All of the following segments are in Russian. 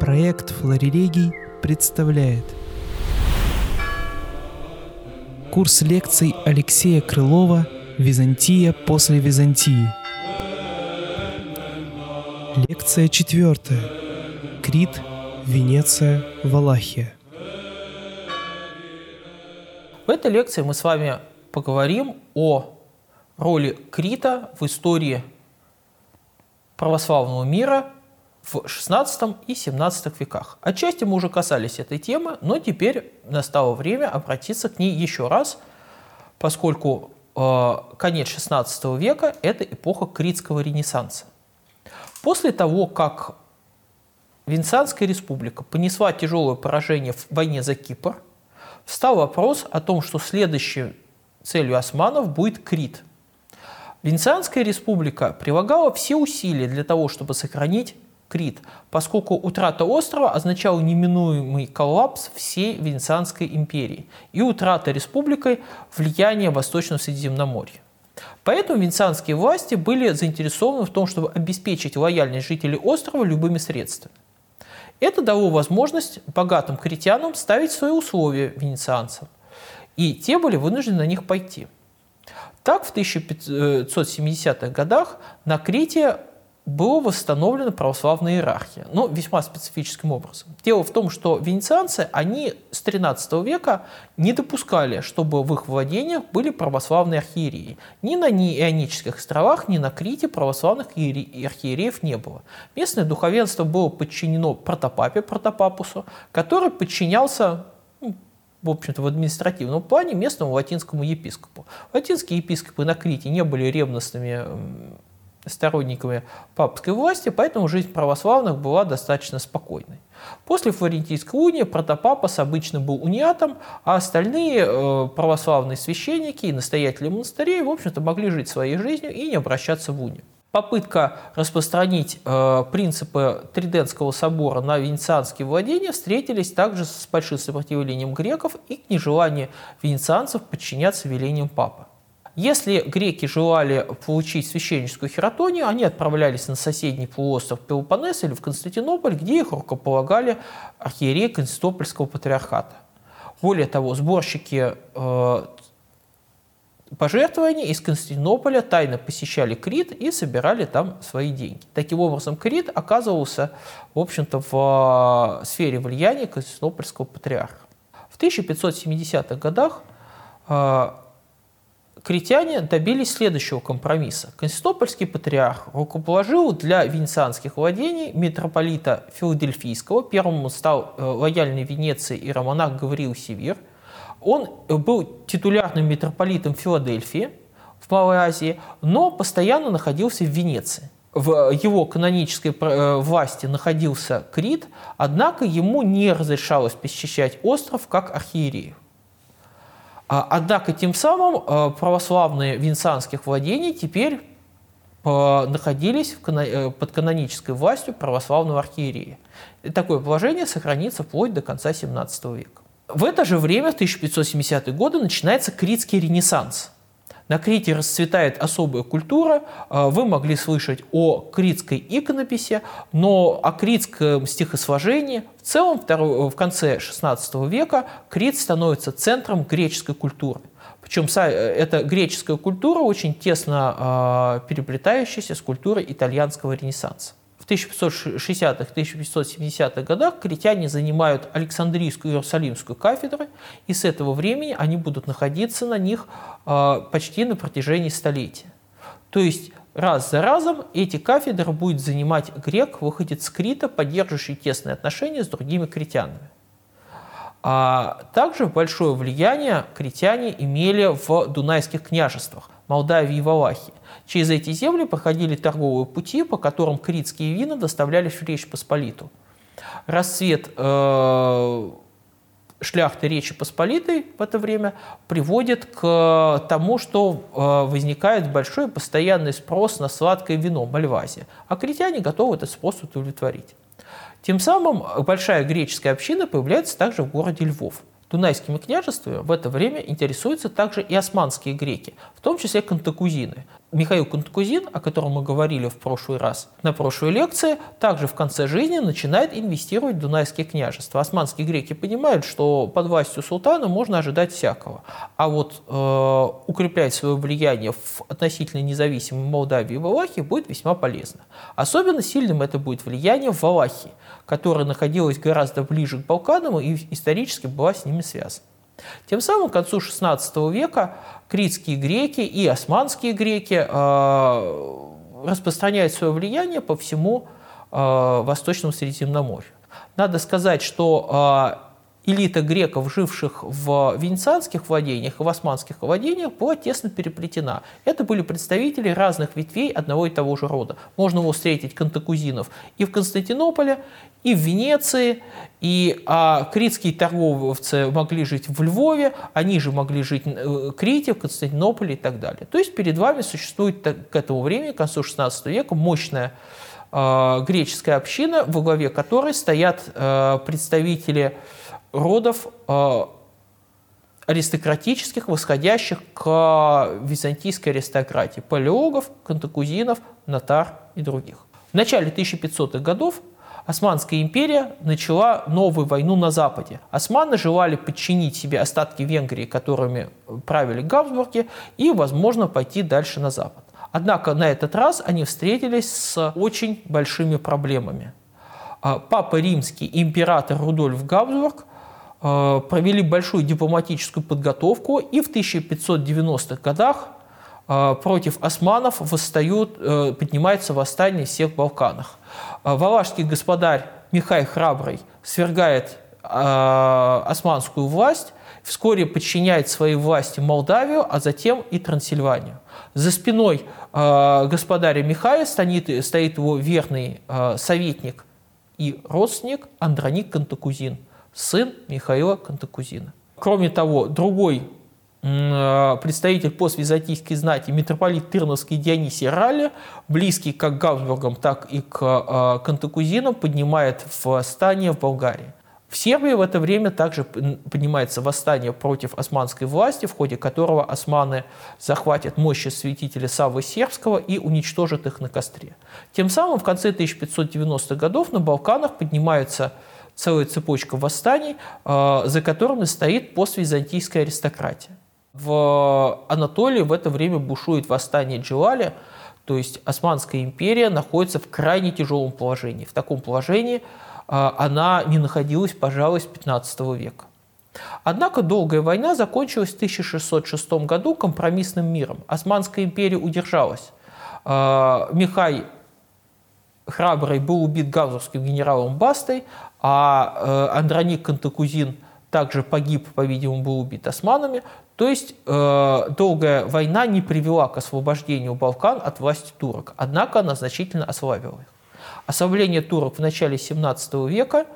Проект «Флорелегий» представляет Курс лекций Алексея Крылова «Византия после Византии» Лекция четвертая. Крит, Венеция, Валахия. В этой лекции мы с вами поговорим о роли Крита в истории православного мира в XVI и XVII веках. Отчасти мы уже касались этой темы, но теперь настало время обратиться к ней еще раз, поскольку э, конец XVI века – это эпоха Критского ренессанса. После того, как Венецианская республика понесла тяжелое поражение в войне за Кипр, встал вопрос о том, что следующей целью османов будет Крит. Венецианская республика прилагала все усилия для того, чтобы сохранить Крит, поскольку утрата острова означала неминуемый коллапс всей Венецианской империи и утрата республикой влияния Восточного Средиземноморья. Поэтому венецианские власти были заинтересованы в том, чтобы обеспечить лояльность жителей острова любыми средствами. Это дало возможность богатым критянам ставить свои условия венецианцам, и те были вынуждены на них пойти. Так, в 1570-х годах на Крите была восстановлена православная иерархия, но весьма специфическим образом. Дело в том, что венецианцы, они с XIII века не допускали, чтобы в их владениях были православные архиереи. Ни на Ионических островах, ни на Крите православных архиереев не было. Местное духовенство было подчинено протопапе, протопапусу, который подчинялся ну, в общем-то, в административном плане местному латинскому епископу. Латинские епископы на Крите не были ревностными сторонниками папской власти, поэтому жизнь православных была достаточно спокойной. После Флорентийской унии протопапос обычно был униатом, а остальные э, православные священники и настоятели монастырей, в общем-то, могли жить своей жизнью и не обращаться в унию. Попытка распространить э, принципы Тридентского собора на венецианские владения встретились также с большим сопротивлением греков и к нежеланию венецианцев подчиняться велениям папы. Если греки желали получить священническую хератонию, они отправлялись на соседний полуостров Пелопоннес или в Константинополь, где их рукополагали архиереи Константинопольского патриархата. Более того, сборщики э, пожертвований из Константинополя тайно посещали Крит и собирали там свои деньги. Таким образом, Крит оказывался, в общем-то, в э, сфере влияния Константинопольского патриарха. В 1570-х годах э, критяне добились следующего компромисса. Константинопольский патриарх рукоположил для венецианских владений митрополита Филадельфийского, первым стал э, лояльной Венеции и романах Гавриил Севир. Он э, был титулярным митрополитом Филадельфии в Малой Азии, но постоянно находился в Венеции. В его канонической э, власти находился Крит, однако ему не разрешалось посещать остров как архиерею. А, однако тем самым э, православные венецианских владений теперь э, находились э, под канонической властью православного архиерея. И такое положение сохранится вплоть до конца XVII века. В это же время, в 1570-е годы, начинается Критский ренессанс – на Крите расцветает особая культура. А, вы могли слышать о критской иконописи, но о критском стихосложении в целом в конце XVI века Крит становится центром греческой культуры. Причем эта греческая культура очень тесно а, переплетающаяся с культурой итальянского ренессанса. 1560-1570-х годах критяне занимают Александрийскую и Иерусалимскую кафедры, и с этого времени они будут находиться на них э, почти на протяжении столетия. То есть раз за разом эти кафедры будет занимать грек, выходит с Крита, поддерживающий тесные отношения с другими критянами. А также большое влияние критяне имели в дунайских княжествах Молдавии и Валахии. Через эти земли проходили торговые пути, по которым критские вина доставлялись в Речь Посполиту. Расцвет э, шляхты Речи Посполитой в это время приводит к тому, что э, возникает большой постоянный спрос на сладкое вино Мальвазия, а критяне готовы этот спрос удовлетворить. Тем самым большая греческая община появляется также в городе Львов. Дунайскими княжествами в это время интересуются также и османские греки, в том числе кантакузины. Михаил Кантакузин, о котором мы говорили в прошлый раз, на прошлой лекции, также в конце жизни начинает инвестировать в Дунайские княжества. Османские греки понимают, что под властью султана можно ожидать всякого. А вот э, укреплять свое влияние в относительно независимой Молдавии и Валахии будет весьма полезно. Особенно сильным это будет влияние в Валахии, которая находилась гораздо ближе к Балканам и исторически была с ними связана. Тем самым к концу XVI века критские греки и османские греки э, распространяют свое влияние по всему э, Восточному Средиземноморью. Надо сказать, что э, элита греков, живших в венецианских владениях и в османских владениях, была тесно переплетена. Это были представители разных ветвей одного и того же рода. Можно было встретить кантакузинов и в Константинополе, и в Венеции, и а, критские торговцы могли жить в Львове, они же могли жить в Крите, в Константинополе и так далее. То есть перед вами существует к этому времени, к концу XVI века, мощная э, греческая община, во главе которой стоят э, представители родов э, аристократических, восходящих к византийской аристократии, палеогов, кантакузинов, натар и других. В начале 1500-х годов Османская империя начала новую войну на Западе. Османы желали подчинить себе остатки Венгрии, которыми правили Габсбурги, и, возможно, пойти дальше на Запад. Однако на этот раз они встретились с очень большими проблемами. А, Папа Римский император Рудольф Габсбург провели большую дипломатическую подготовку, и в 1590-х годах э, против османов восстают, э, поднимается восстание всех Балканах. Валашский господарь Михай Храбрый свергает османскую власть, вскоре подчиняет своей власти Молдавию, а затем и Трансильванию. За спиной господаря Михая стоит, стоит его верный советник и родственник Андроник Кантакузин – сын Михаила Кантакузина. Кроме того, другой э, представитель поствизантийской знати, митрополит Тырновский Дионисий Ралли, близкий как к Габсбургам, так и к э, Кантакузинам, поднимает восстание в Болгарии. В Сербии в это время также поднимается восстание против османской власти, в ходе которого османы захватят мощи святителя Саввы Сербского и уничтожат их на костре. Тем самым в конце 1590-х годов на Балканах поднимается целая цепочка восстаний, э, за которыми стоит поствизантийская аристократия. В Анатолии в это время бушует восстание Джилали, то есть Османская империя находится в крайне тяжелом положении. В таком положении э, она не находилась, пожалуй, с 15 века. Однако долгая война закончилась в 1606 году компромиссным миром. Османская империя удержалась. Э, Михай Храбрый был убит гавзовским генералом Бастой, а э, Андроник Кантакузин также погиб, по-видимому, был убит османами. То есть э, долгая война не привела к освобождению Балкан от власти турок, однако она значительно ослабила их. Ослабление турок в начале 17 века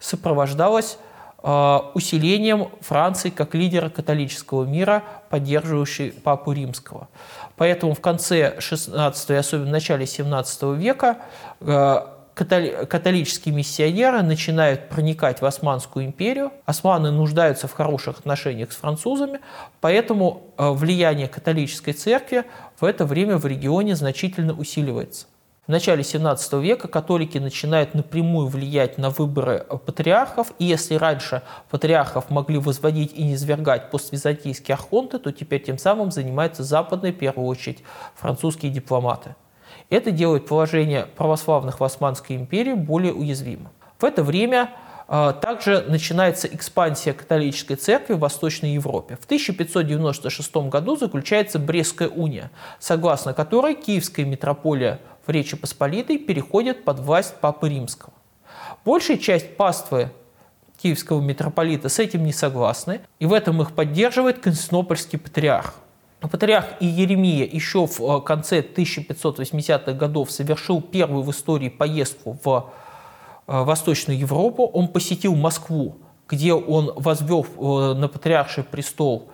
сопровождалось усилением Франции как лидера католического мира, поддерживающей Папу Римского. Поэтому в конце 16 и особенно в начале 17 века э, католические миссионеры начинают проникать в Османскую империю. Османы нуждаются в хороших отношениях с французами, поэтому э, влияние католической церкви в это время в регионе значительно усиливается. В начале 17 века католики начинают напрямую влиять на выборы э, патриархов, и если раньше патриархов могли возводить и низвергать поствизантийские архонты, то теперь тем самым занимаются западные, в первую очередь, французские дипломаты. Это делает положение православных в Османской империи более уязвимым. В это время э, также начинается экспансия католической церкви в Восточной Европе. В 1596 году заключается Брестская уния, согласно которой Киевская митрополия в Речи Посполитой переходит под власть Папы Римского. Большая часть паствы киевского митрополита с этим не согласны, и в этом их поддерживает Константинопольский патриарх. Патриарх Иеремия еще в э, конце 1580-х годов совершил первую в истории поездку в э, Восточную Европу. Он посетил Москву, где он возвел э, на патриарший престол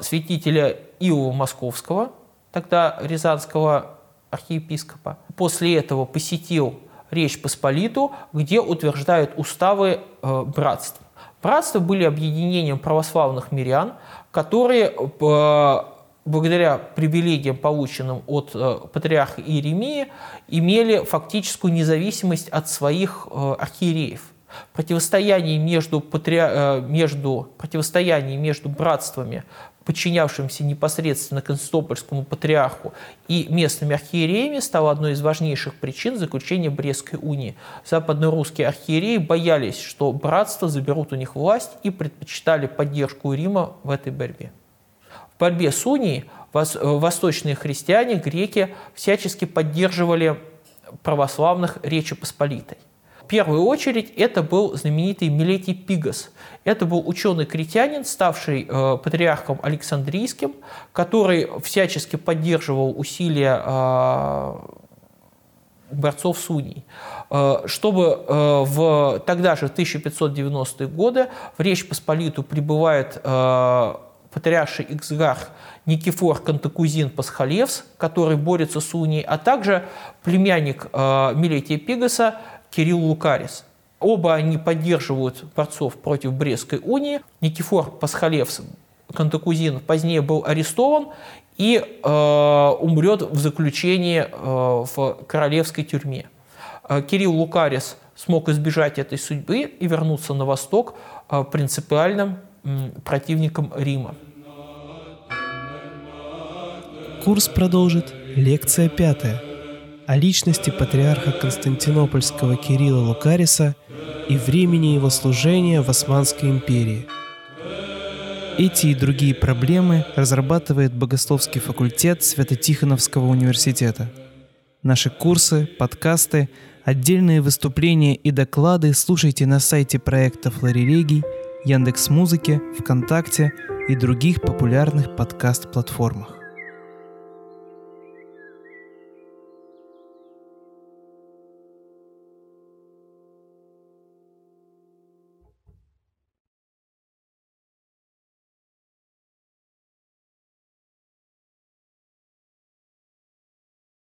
святителя Иова Московского, тогда Рязанского архиепископа. После этого посетил Речь Посполиту, где утверждают уставы братств. Братства были объединением православных мирян, которые благодаря привилегиям, полученным от э, патриарха Иеремии, имели фактическую независимость от своих э, архиереев. Противостояние между, патри... э, между, противостояние между братствами, подчинявшимся непосредственно Константинопольскому патриарху и местными архиереями, стало одной из важнейших причин заключения Брестской унии. Западно-русские архиереи боялись, что братство заберут у них власть и предпочитали поддержку Рима в этой борьбе борьбе с унией э, восточные христиане, греки всячески поддерживали православных Речи Посполитой. Первую очередь это был знаменитый Милетий Пигас. Это был ученый-критянин, ставший э, патриархом Александрийским, который всячески поддерживал усилия э, борцов с унией, э, чтобы э, в тогда же, в 1590-е годы, в Речь Посполитую прибывает э, патриарший эксгарх Никифор Кантакузин Пасхалевс, который борется с унией, а также племянник Милетия Пегаса Кирилл Лукарис. Оба они поддерживают борцов против Брестской унии. Никифор Пасхалевс Кантакузин позднее был арестован и э, умрет в заключении э, в королевской тюрьме. Э, Кирилл Лукарис смог избежать этой судьбы и вернуться на восток э, принципиальным противником Рима. Курс продолжит лекция пятая о личности патриарха Константинопольского Кирилла Лукариса и времени его служения в Османской империи. Эти и другие проблемы разрабатывает Богословский факультет Свято-Тихоновского университета. Наши курсы, подкасты, отдельные выступления и доклады слушайте на сайте проекта Флорелегий – Яндекс Музыке, ВКонтакте и других популярных подкаст-платформах.